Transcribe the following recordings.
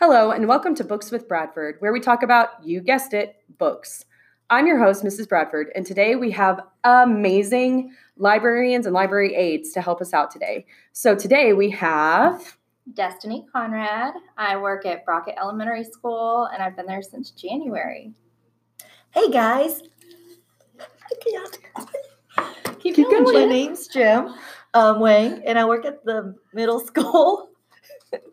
Hello, and welcome to Books with Bradford, where we talk about, you guessed it, books. I'm your host, Mrs. Bradford, and today we have amazing librarians and library aides to help us out today. So today we have. Destiny Conrad. I work at Brockett Elementary School, and I've been there since January. Hey guys. Keep, Keep going, going. My name's Jem um, Wang, and I work at the middle school.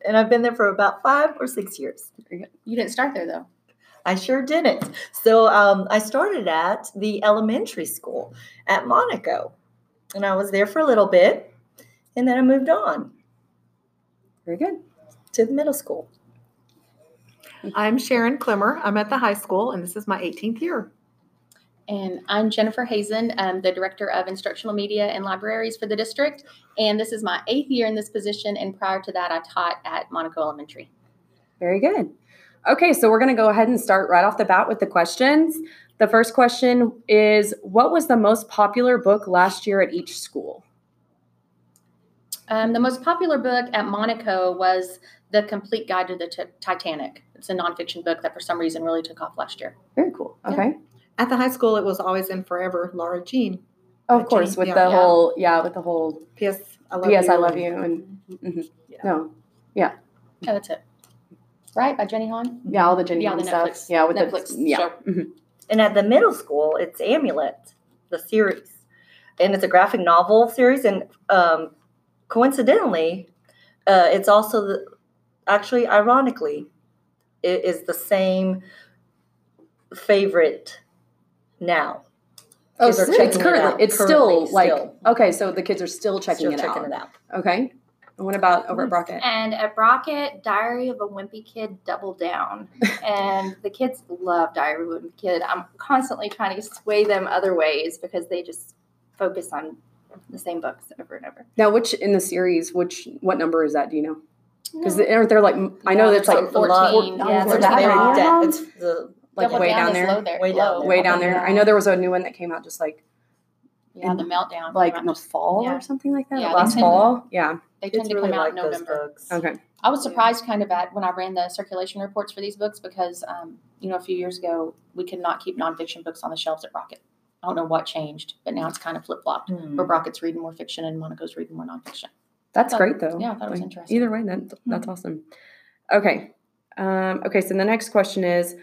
And I've been there for about five or six years. You didn't start there though. I sure didn't. So um, I started at the elementary school at Monaco, and I was there for a little bit, and then I moved on Very good. to the middle school. I'm Sharon Clemmer. I'm at the high school, and this is my 18th year. And I'm Jennifer Hazen, um, the Director of Instructional Media and Libraries for the district. And this is my eighth year in this position. And prior to that, I taught at Monaco Elementary. Very good. Okay, so we're going to go ahead and start right off the bat with the questions. The first question is What was the most popular book last year at each school? Um, the most popular book at Monaco was The Complete Guide to the Ti- Titanic. It's a nonfiction book that for some reason really took off last year. Very cool. Yeah. Okay. At the high school, it was always in forever Lara Jean. Of Jenny, course, with yeah. the Yeah. whole, yeah, with the whole P.S. I love P.S. you. I love you. And mhm. Yeah. no, Yeah, that's it. Right? By Jenny Han? yeah, all the Jenny Yeah, Han stuff. Netflix- yeah, with Netflix the, yeah. show. mhm. And at the middle school, it's Amulet, the series. And it's a graphic novel series. And um, coincidentally, uh, it's also the, actually, ironically, it is the same favorite now. Oh, so checking it's it currently, out. it's Currently, still like, still. okay, so the kids are still checking, Still it, checking out. it out. Okay. And what about over at Brockett? And at Brockett, Diary of a Wimpy Kid Double Down. and the kids love Diary of a Wimpy Kid. I'm constantly trying to sway them other ways because they just focus on the same books over and over. Now, which in the series, which, what number is that? Do you know? Because No. aren't there like, I know Yeah, that's there's like, like 14. four- Yeah, oh, there's that very many long. of down. them? It's the like Double way Down down there? there. Way down low. there. way down there. I know there was a new one that came out just like, Yeah, the meltdown. like around in the fall yeah. or something like that. Yeah, last tend to- fall. Yeah. They tend Kids to really come out like in November. Okay. I was Yeah. surprised kind of at when I ran the circulation reports for these books because, um, you know, a few years ago we could not keep nonfiction books on the shelves at Brockett. I don't know what changed, but now it's kind of flip flopped. Hmm. Where Brockett's reading more fiction and Monaco's reading more nonfiction. That's thought- great though. yeah, I thought it was interesting. Either way, that, that's awesome. Okay. Um, okay. So the next question is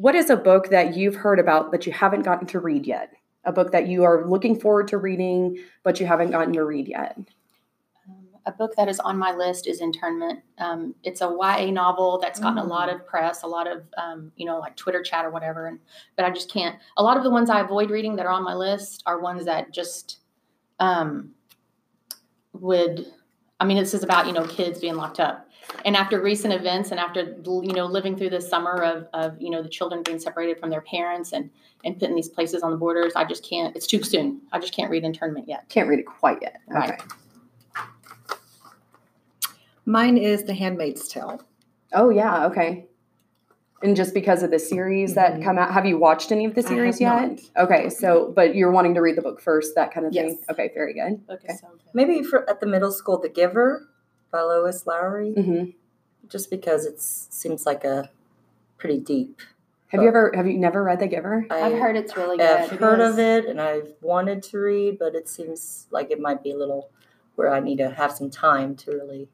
What is a book that you've heard about but you haven't gotten to read yet? A book that you are looking forward to reading but you haven't gotten to read yet? Um, a book that is on my list is Internment. Um, it's a YA novel that's gotten a lot Mm. of press, a lot of um, you know like Twitter chat or whatever. And but I just can't. A lot of the ones I avoid reading that are on my list are ones that just um, would. I mean, this is about you know kids being locked up. And after recent events, and after you know living through this summer of, of you know the children being separated from their parents and and put in these places on the borders, I just can't. It's too soon. I just can't read Internment yet. Can't read it quite yet. Right. Okay. Mine is The Handmaid's Tale. Oh, yeah. Okay. And just because of the series that Mhm. come out, have you watched any of the I series have yet? Okay. So, but you're wanting to read the book first, that kind of thing? Yes. Okay. Very good. Book Okay. good. Maybe for at the middle school, The Giver by Lois Lowry, hmm just because it seems like a pretty deep. Have you ever, have you never read The Giver? I I've heard it's really good. I've heard of it and I've wanted to read, but it seems like it might be a little where I need to have some time to really.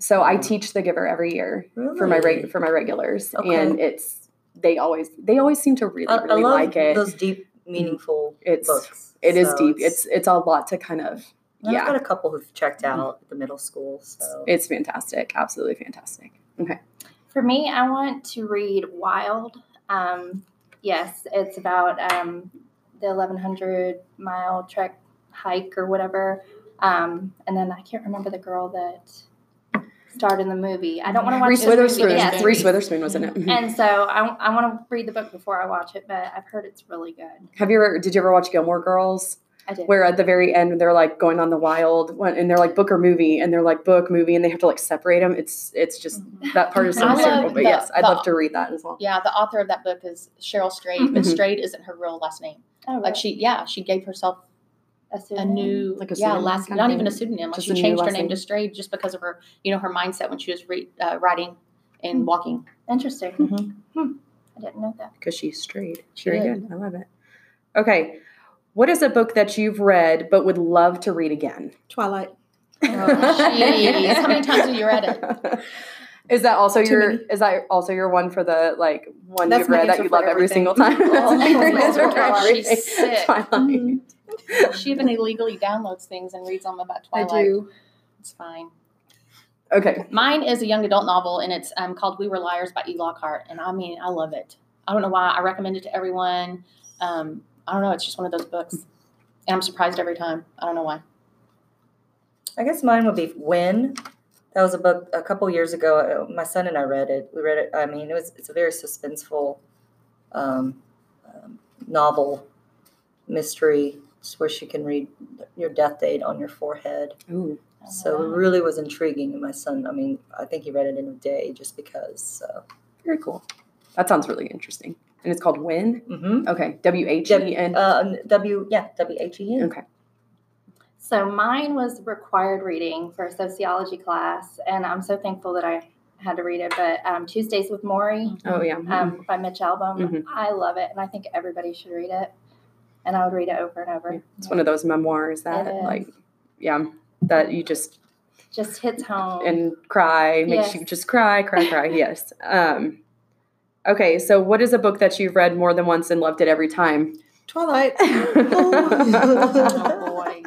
So I teach The Giver every year really for my reg- for my regulars, Okay. and it's they always they always seem to really I, I really love like it. those deep, meaningful It's- books. It is So deep. It's it's a lot to kind of I've yeah. got a couple who've checked out at the middle school, so It's fantastic. Absolutely fantastic. Okay. For me, I want to read Wild. Um, yes, it's about um, the 1100 mile trek hike or whatever. Um, and then I can't remember the girl that starred in the movie. I don't want to watch Reese this movie. Witherspoon. Yes. Reese Witherspoon was in it. And so I, I want to read the book before I watch it, but I've heard it's really good. Have you ever? Did you ever watch Gilmore Girls? Where at the very end they're like going on the wild, one- and they're like book or movie, and they're like book movie, and they have to like separate them. It's it's just Mhm. that part is so hysterical. But the- yes, I'd the- love to read that as well. Yeah, the author of that book is Cheryl Strayed, but Mhm. Strayed isn't her real last name. Oh, Like she, yeah, she gave herself a, a new, Like a yeah, last, not even a pseudonym. Like Just she changed her name to Strayed just because of her, you know, her mindset when she was re- uh, writing and walking. Interesting. Mhm. Hmm. I didn't know that. Because she's straight. She Very did. good. I love it. Okay. What is a book that you've read but would love to read again? Twilight. Oh, jeez. How many times have you read it? Is that also Too your many. is that also your one for the like one That's you've read that you for love every single time? Oh, That's your answer for Lord. everything. She's sick. Twilight. Mhm. She even illegally downloads things and reads them about Twilight. I Twilight. do. It's fine. Okay. Mine is a young adult novel, and it's um, called "We Were Liars" by E. Lockhart, and I mean, I love it. I don't know why. I recommend it to everyone. Um, I don't know. It's just one of those books, and I'm surprised every time. I don't know why. I guess mine would be When. That was a book a couple years ago. Uh, My son and I read it. We read it. I mean, it was it's a very suspenseful um, um, novel, mystery, just where she can read your death date on your forehead. Ooh. So it really was intriguing. And my son, I mean, I think he read it in a day just because. So. Very cool. That sounds really interesting. And it's called When. Mm-hmm. Okay. W H E N. Uh, W yeah W H E N. Okay. So mine was required reading for a sociology class, and I'm so thankful that I had to read it. But um, Tuesdays with Morrie Oh yeah. um, by Mitch Albom, Mhm. I love it, and I think everybody should read it. And I would read it over and over. It's one of those memoirs that like yeah, that you just Just hits home. and cry, makes you just cry, cry, cry. yes. Um okay, so what is a book that you've read more than once and loved it every time? Twilight. Oh boy.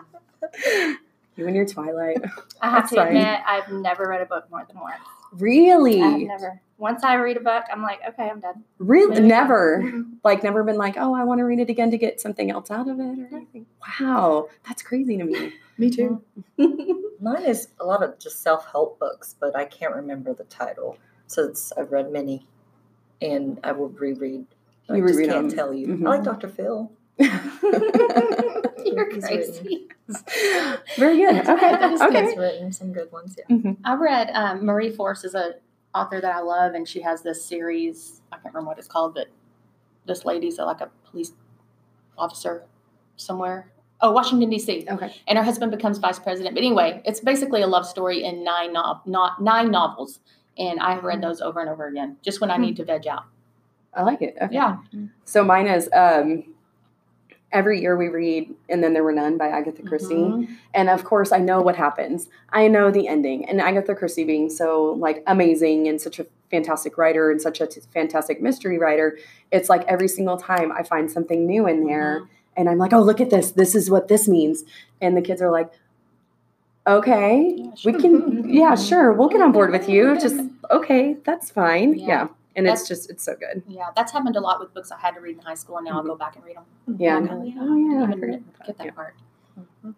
you and your Twilight. I have That's to fine. admit, I've never read a book more than once. Really? I've never. Once I read a book, I'm like, okay, I'm done. Really? Maybe. Never. Mhm. Like never been like, oh, I want to read it again to get something else out of it or anything. Wow, that's crazy to me. Me too. Mine is a lot of just self help books, but I can't remember the title since I've read many, and I will reread. I You just reread can't them. tell you. Mhm. I like Dr. Phil. You're He's crazy. Very good. Okay. He's okay. written some good ones. Yeah. I read um, Marie Force is a author that I love, and she has this series. I can't remember what it's called, but this lady's a, like a police officer somewhere. Oh, Washington D.C. Okay. and her husband becomes vice president. But anyway, it's basically a love story in nine no- not nine novels, and I have read those over and over again, just when I need to veg out. I like it. Okay. Yeah, So mine is um, every year we read "And Then There Were None" by Agatha Christie, Mhm. and of course I know what happens. I know the ending, and Agatha Christie being so like amazing and such a fantastic writer and such a t- fantastic mystery writer, it's like every single time I find something new in there, and I'm like, oh look at this, this is what this means, and the kids are like. Okay, Yeah, we can, yeah, sure, we'll get on board with you. Just okay, that's fine. Yeah. Yeah, and it's just, it's so good. Yeah, that's happened a lot with books I had to read in high school, and now I'll mm-hmm. go back and read them. Yeah. Like, oh, yeah, Oh, yeah, I I didn't forgot even get that. part. Mm-hmm.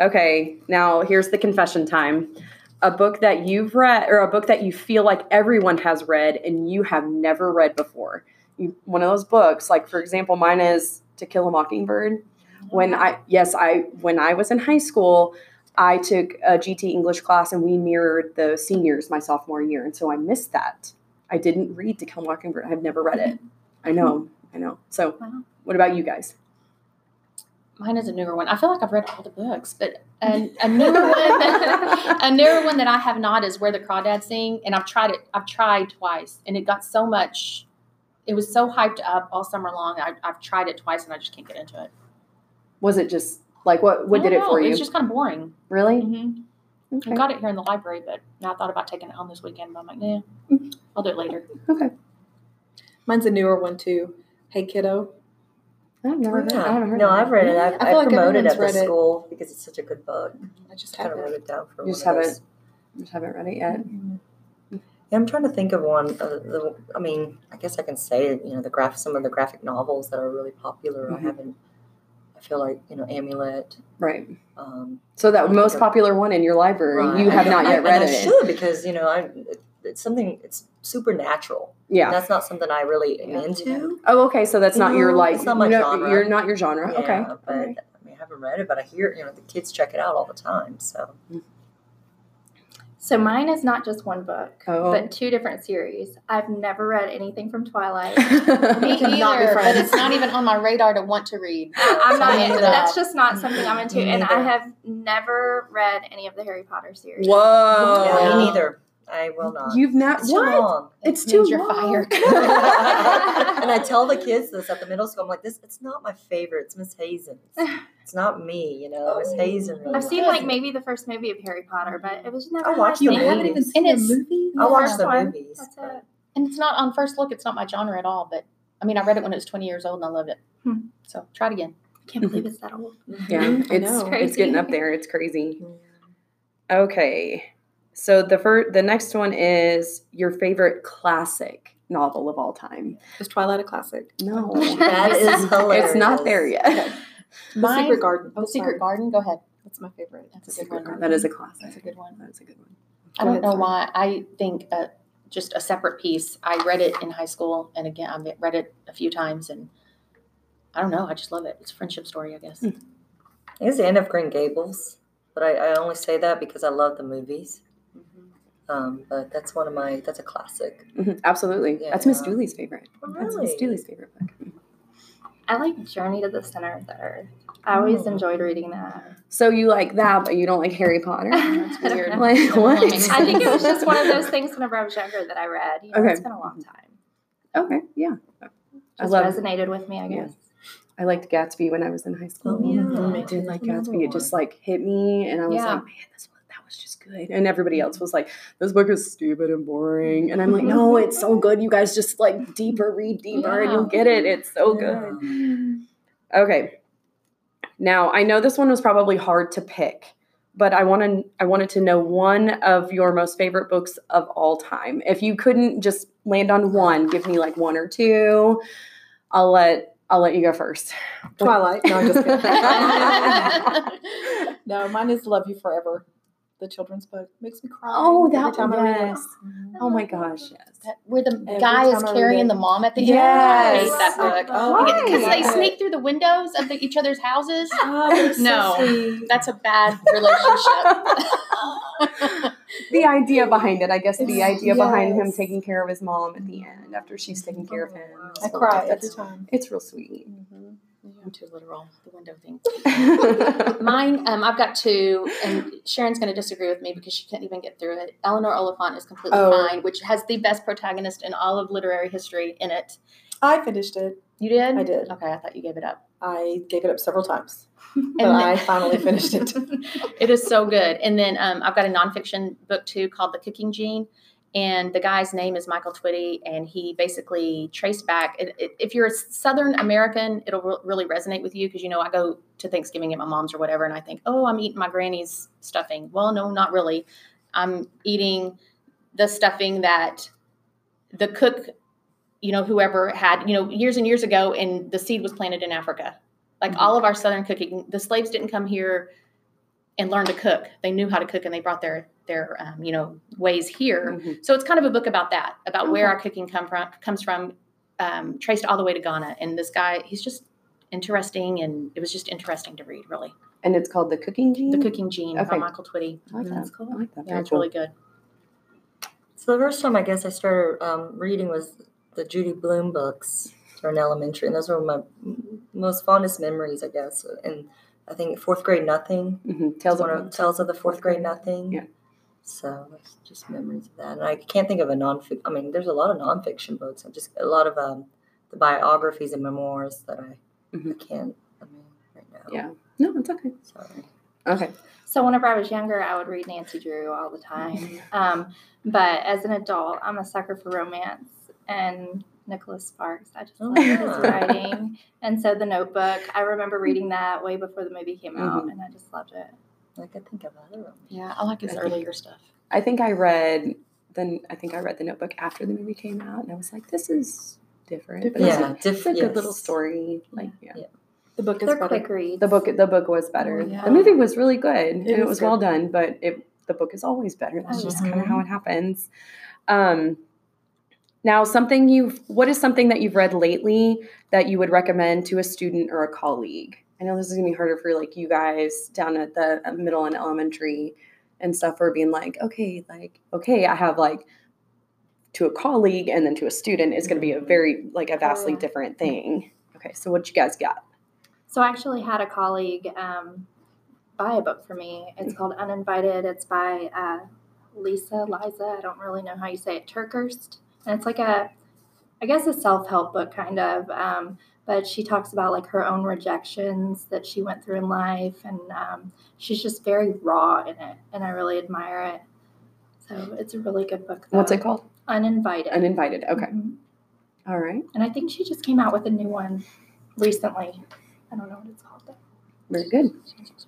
Okay, now here's the confession time. A book that you've read, or a book that you feel like everyone has read and you have never read before. You, one of those books, like for example, mine is To Kill a Mockingbird. When I, yes, I, when I was in high school, I took a GT English class and we mirrored the seniors my sophomore year. And so I missed that. I didn't read To Kill a Mockingbird. I've never read it. I know, I know. So, Wow. what about you guys? Mine is a newer one. I feel like I've read all the books, but a, a newer one, a newer one that I have not is Where the Crawdads Sing, and I've tried it. I've tried twice, and it got so much. It was so hyped up all summer long. I, I've tried it twice, and I just can't get into it. Was it just like what? What did don't it for know. you? It's just kind of boring. really? Mm-hmm. Okay. I got it here in the library, but now I thought about taking it home this weekend. But I'm like, nah, I'll do it later. Okay. Mine's a newer one too. Hey kiddo. I've never heard. I haven't heard No, I've read it. I've, I I, like promoted it at read the it. school because it's such a good book. I just Kind have of wrote it. it down for You just haven't- Just haven't read it yet. Yeah, I'm trying to think of one. Uh, the, I mean, I guess I can say you know the graph, some of the graphic novels that are really popular. Mhm. I haven't. I feel like you know Amulet. Right. Um, So that Okay. most popular one in your library, right. you have not I- yet and read I it. should because you know I. It, it's something. It's supernatural. Yeah. That's not something I really am Yeah. into. Oh, okay. So that's not your No, like. it's not my no, genre. You're not your genre. Yeah, okay. But Alright. I mean, I haven't read it, but I hear you know the kids check it out all the time. So So mine is not just one book, Oh. but two different series. I've never read anything from Twilight. Me cannot be either, but it's not even on my radar to want to read. I'm not. Into neither. That's just not something I'm into, and I have never read any of the Harry Potter series. Whoa. yeah, Yeah. me neither. I will not. You've not It's too what? long. It's It too means you're long. fired. and I tell the kids this at the middle school. I'm like, this. It's not my favorite. It's Miss Hazen's. It's not me. You know, Miss Hazen. Really I've seen likes like maybe the first movie of Harry Potter, but it was never. I watched my the thing. haven't even seen And the it's- movie. I the watched first the one. movies. That's but- it. And it's not on first look. It's not my genre at all. But I mean, I read it when it was 20 years old and I loved it. Hmm. So try it again. I can't believe it's that old. Yeah, I it's know. it's getting up there. It's crazy. Yeah. Okay. So the first, the next one is your favorite classic novel of all time. Is Twilight a classic? No, That is hilarious. it's not there yet. The Mine- Secret Garden. Oh, The Secret sorry. Garden. Go ahead. That's my favorite. That's a The good Secret one. Garden. That is a classic. That's a good one. That's a good one. I don't ahead, know sorry. why. I think uh, just a separate peace. I read it in high school, and again, I read it a few times, and I don't know. I just love it. It's a friendship story, I guess. Hmm. It's the Anne of Green Gables, but I, I only say that because I love the movies. Um, but that's one of my. That's a classic. Mhm, Absolutely. That's Miss Yeah. Dooley's favorite. Oh, That's Miss really? Dooley's favorite book. I like Journey to the Center of the Earth. I always Oh. enjoyed reading that. So you like that, but you don't like Harry Potter? That's weird. Like what? I think it was just one of those things whenever I was younger that I read. You know, Okay. It's been a long time. Okay, yeah. I Just love. resonated with me, I Yeah. guess. I liked Gatsby when I was in high school. Oh, yeah. I did like Gatsby. It just like hit me, and I was Yeah. like, man, this was, just good. And everybody else was like, this book is stupid and boring. And I'm like, mm-hmm. no, it's so good. You guys just like deeper, read deeper, and you'll get it. It's so good. Okay. Now I know this one was probably hard to pick, but I want to I wanted to know one of your most favorite books of all time. If you couldn't just land on one, give me like one or two. I'll let I'll let you go first. Twilight. No, I'm just kidding. no, mine is Love You Forever. The children's book makes me cry. Oh, that time one, I read yes. Oh my gosh, yes. That- Where the Every guy is I carrying the mom at the Yes. end. I hate that book. Oh, Why? Because they sneak through the windows of the, each other's houses. Oh, they're so No. That's a bad relationship. The idea behind it, I guess the It's- idea behind him taking care of his mom at the end after she's taking care of him. Oh, I So cry every time. It's real sweet. Mm-hmm. I'm too literal. The window thing. Mine, um, I've got two, and Sharon's going to disagree with me because she can't even get through it. Eleanor Oliphant is completely Oh. fine, which has the best protagonist in all of literary history in it. I finished it. You did? I did. Okay, I thought you gave it up. I gave it up several times, but And I finally finished it. it is so good. And then um, I've got a nonfiction book too called The Cooking Gene. And the guy's name is Michael Twitty, and he basically traced back. It, it, if you're a Southern American, it'll re- really resonate with you because you know I go to Thanksgiving at my mom's or whatever, and I think, oh, I'm eating my granny's stuffing. Well, no, not really. I'm eating the stuffing that the cook, you know, whoever had, you know, years and years ago, and the seed was planted in Africa. Like Mhm. all of our Southern cooking, the slaves didn't come here and learn to cook. They knew how to cook, and they brought their their um, you know ways here. Mhm. So it's kind of a book about that, about where our cooking come from comes from, um, traced all the way to Ghana. And this guy, he's just interesting, and it was just interesting to read. Really, And it's called The Cooking Gene? the Cooking Gene Okay. by Michael Twitty. I like that. That's cool. I like that. Yeah, Very it's cool. really good. So the first time I guess I started um, reading was the Judy Blume books during elementary, and those were my most fondest memories, I guess. And I think fourth grade nothing. Mhm. Tales of of Tales of the Fourth Grade Nothing. Yeah. So it's just memories of that, and I can't think of a non. I mean, there's a lot of nonfiction books. and just a lot of um, the biographies and memoirs that I, I Mhm. can't. I mean, right now. Yeah. No, it's okay. Sorry. Okay. So whenever I was younger, I would read Nancy Drew all the time. Um, but as an adult, I'm a sucker for romance and Nicholas Sparks. I just love his Oh. writing. And so The Notebook, I remember reading that way before the movie came out, and I just loved it. I could think of other ones. Yeah, I like his I think- earlier stuff. I think I read then I think I read the notebook after the movie came out and I was like, this is different. But Yeah, a, diff- it's a good yes. little story. Like yeah. Yeah. The book is They're better. quick reads. The book the book was better. Oh, yeah. The movie was really good and it is was good. well done, but it the book is always better. That's Oh, just yeah. kind of how it happens. Um now something you've what is something that you've read lately that you would recommend to a student or a colleague? I know this is gonna be harder for like you guys down at the uh, middle and elementary and stuff for being like, okay, like, okay, I have like to a colleague and then to a student is gonna be a very like a vastly different thing. Okay, so what you guys got? So I actually had a colleague um, buy a book for me. It's called Uninvited. It's by uh, Lisa, Liza, I don't really know how you say it, TerKeurst. And it's like a, I guess a self help book kind of. Um, but she talks about like her own rejections that she went through in life. And um, she's just very raw in it. And I really admire it. So it's a really good book. Though. What's it called? Uninvited. Uninvited. Okay. Mhm. All right. And I think she just came out with a new one recently. I don't know what it's called though. Very good.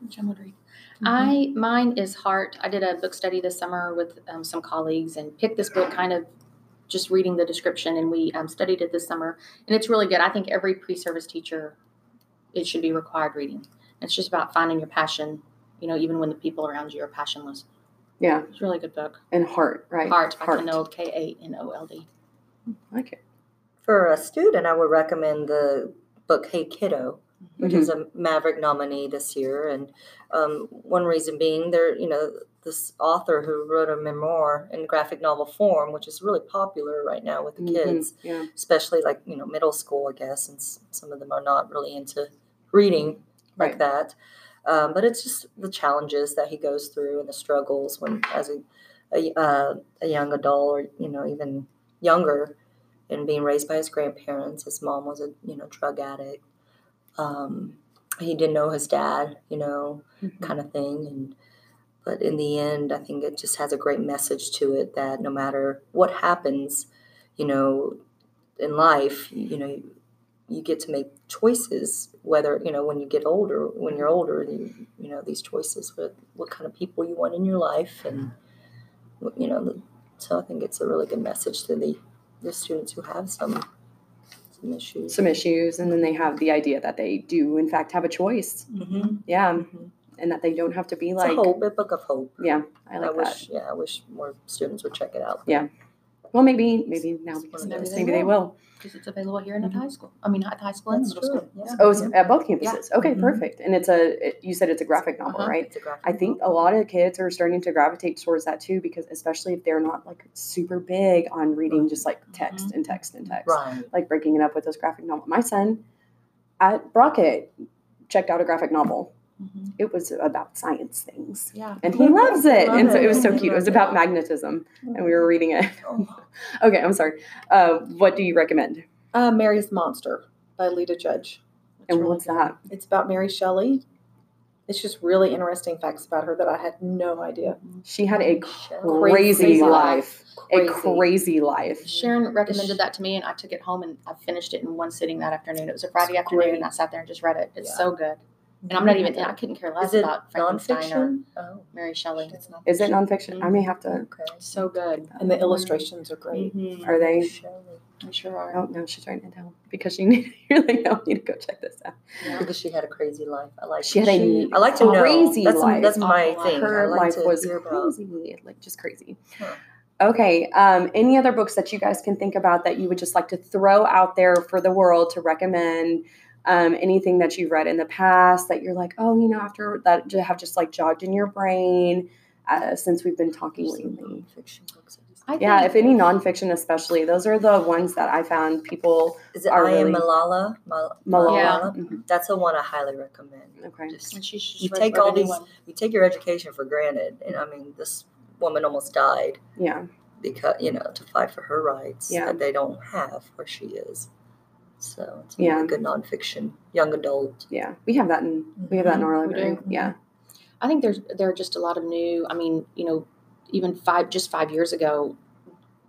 Which I'm wondering. Mm-hmm. I mine is Heart. I did a book study this summer with um, some colleagues and picked this book kind of just reading the description, and we um, studied it this summer, and it's really good. I think every pre-service teacher, it should be required reading. It's just about finding your passion. You know, even when the people around you are passionless. Yeah. It's a really good book. And heart, right? Heart by Heart. Kanold K A N O L D. I like it. For a student, I would recommend the book Hey Kiddo, which Mhm. is a Maverick nominee this year. And um, one reason being, there, you know, this author who wrote a memoir in graphic novel form, which is really popular right now with the Mhm. kids, Yeah. especially like you know middle school, I guess, and some of them are not really into reading like Right. that. Um, but it's just the challenges that he goes through and the struggles when, as a a, uh, a young adult, or you know even younger, and being raised by his grandparents. His mom was a you know drug addict. Um, he didn't know his dad, you know, Mhm. kind of thing, and but in the end, I think it just has a great message to it that no matter what happens, you know, in life, you know, you get to make choices. Whether you know when you get older, when you're older, you, you know these choices with what kind of people you want in your life, and you know. The, so I think it's a really good message to the the students who have some some issues. Some issues, and then they have the idea that they do, in fact, have a choice. Mm-hmm. Yeah, Mhm. and that they don't have to be It's like. a hope, a book of hope. Yeah, I I, like that. wish, yeah, I wish more students would check it out. Well, maybe, maybe now because of Maybe this, they maybe they will. will. Because it's available here and at the high school. I mean, at the high school and middle true. school. Yeah. Oh, it's at both campuses. Okay, Mhm. perfect. And it's a. It, you said it's a graphic novel, Uh-huh. right? It's a graphic I think a lot of kids are starting to gravitate towards that too, because especially if they're not like super big on reading just like text and text and text, Right. like breaking it up with those graphic novels. My son at Brockett checked out a graphic novel. Mhm. It was about science things, Yeah. and he loves it. Love and so it was so cute. It was about it. magnetism, and we were reading it. Oh, Okay, I'm sorry. Uh, what do you recommend? Uh, Mary's Monster by Lita Judge. And really what's good. that? It's about Mary Shelley. It's just really interesting facts about her that I had no idea. She had a Shelley. crazy, Crazy life. Crazy. A crazy life. Sharon recommended that to me, and I took it home and I finished it in one sitting that afternoon. It was a Friday It's afternoon, great. and I sat there and just read it. It's Yeah. so good. And I'm not even, I couldn't care less Is it about Frankenstein or nonfiction? Oh, Mary Shelley. It's not Is it nonfiction? I may have to. okay. So good. And the illustrations are great. Mhm. Are they? Shelley. They sure are. Oh no, she's writing it down because she need, you're like, no, I need to go check this out. Yeah. Because she had a crazy life. I like. She had a She- I like to know. crazy that's, life. That's my life. thing. Her like life was hear about- crazy, like just crazy. Huh. Okay. Um, any other books that you guys can think about that you would just like to throw out there for the world to recommend? Um, anything that you've read in the past that you're like, oh, you know, after that have just like jogged in your brain uh, since we've been talking Some lately. nonfiction books. I Yeah, think- if any nonfiction, especially, those are the ones that I found people Is it are I am Malala? Mal- Malala. Yeah. Mhm. That's the one I highly recommend. Okay. Just And she should You read- take all a new these- you take your education for granted, and I mean, this woman almost died Yeah. because you know to fight for her rights Yeah. that they don't have where she is. So it's a Yeah. really good nonfiction, young adult. Yeah. We have that in we have that in mm-hmm. our library. Mm-hmm. Yeah. I think there's there are just a lot of new. I mean, you know, even five just five years ago,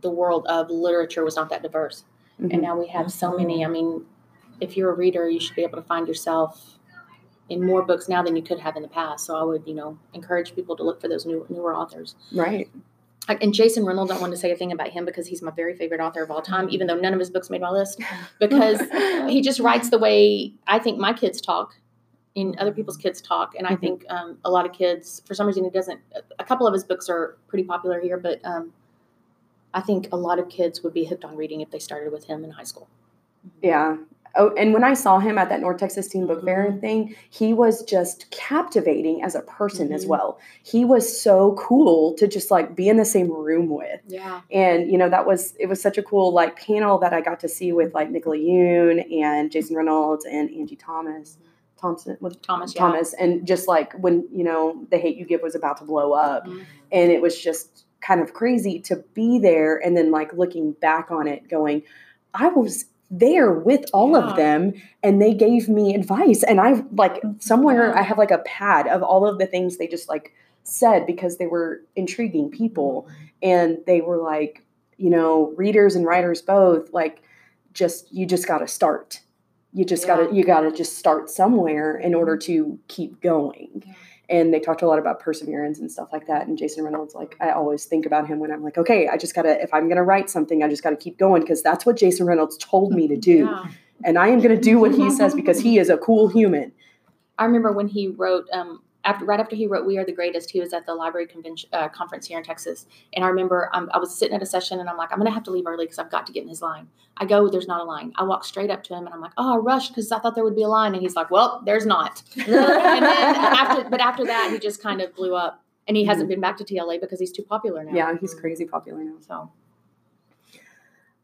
the world of literature was not that diverse, Mhm. and mm-hmm. now we have so many. I mean, if you're a reader, you should be able to find yourself in more books now than you could have in the past. So I would, you know, encourage people to look for those new newer authors. Right. I- And Jason Reynolds, I don't want to say a thing about him because he's my very favorite author of all time, even though none of his books made my list, because he just writes the way I think my kids talk and other people's kids talk. And I Mhm. think um, a lot of kids, for some reason, he doesn't. A couple of his books are pretty popular here, but um, I think a lot of kids would be hooked on reading if they started with him in high school. Yeah. Oh, and when I saw him at that North Texas Teen Book Fair Mm-hmm. thing, he was just captivating as a person as Mhm. well. He was so cool to just like be in the same room with. Yeah. And you know, that was it was such a cool like panel that I got to see with like Nicola Yoon and Jason Reynolds and Angie Thomas. Thompson with Thomas, yeah. Thomas and just like when, you know, The Hate You Give was about to blow up Mhm. and it was just kind of crazy to be there and then like looking back on it going, I was there with all Yeah. of them and they gave me advice. And i like mm-hmm. somewhere Yeah. i have like a pad of all of the things they just like said because they were intriguing people. Mm-hmm. And they were like you know readers and writers both like just you just got to start. You just got to you got to just start somewhere in order mm-hmm. to keep going. Yeah. And they talked a lot about perseverance and stuff like that. And jason reynolds like i always think about him when i'm like okay i just gotta if i'm gonna write something i just gotta keep going because that's what jason reynolds told me to do. Yeah. and i am gonna do what he says because he is a cool human. I remember when he wrote um, after right after he wrote "We Are the Greatest," he was at the library convention uh, conference here in Texas, and I remember um, I was sitting at a session, and I'm like, I'm gonna have to leave early because I've got to get in his line. I go, there's not a line. I walk straight up to him, and I'm like, Oh, I rushed because I thought there would be a line, and he's like, Well, there's not. and then after, but after that, he just kind of blew up, and he hasn't been back to TLA because he's too popular now. yeah he's crazy popular now So,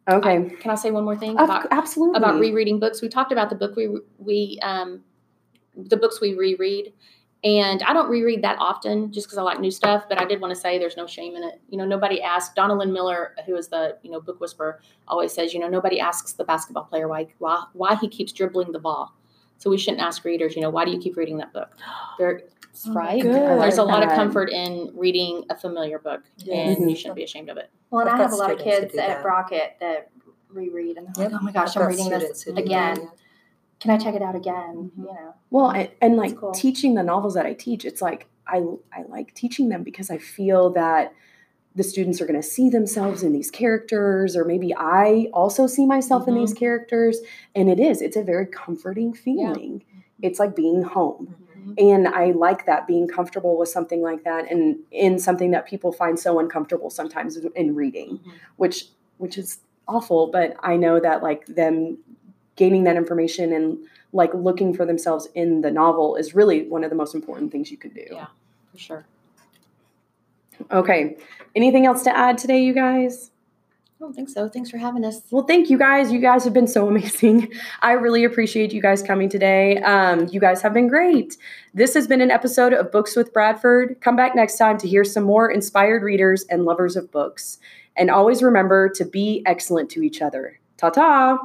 okay I- can I say one more thing Of- about absolutely about rereading books. We talked about the book we we um the books we reread, and I don't reread that often just because I like new stuff. But I did want to say there's no shame in it. You know, nobody asked Donalyn Miller, who is the you know book whisperer, always says you know nobody asks the basketball player why why why he keeps dribbling the ball. So we shouldn't ask readers, you know, why do you keep reading that book? There, Oh, right? good. There's a lot of comfort in reading a familiar book, Yes. and you shouldn't be ashamed of it. Well, and I've I have a lot of kids at that. Brockett that reread, and they're Yep. like, "Oh my gosh, I've I'm reading this who do again. Can I check it out again?" Mhm. You know. Well, I, and like cool. teaching the novels that I teach, it's like I I like teaching them because I feel that the students are going to see themselves in these characters, or maybe I also see myself in these mm-hmm. characters, and it is it's a very comforting feeling. It's like being home, mm-hmm. and I like that being comfortable with something like that, and in something that people find so uncomfortable sometimes in reading, mm-hmm. which which is awful. But I know that like them gaining that information and like looking for themselves in the novel is really one of the most important things you could do. Yeah. For sure. Okay. Anything else to add today, you guys? I don't think so. Thanks for having us. Well, thank you guys. You guys have been so amazing. I really appreciate you guys coming today. Um, you guys have been great. This has been an episode of Books with Bradford. Come back next time to hear some more inspired readers and lovers of books. And always remember to be excellent to each other. Ta ta.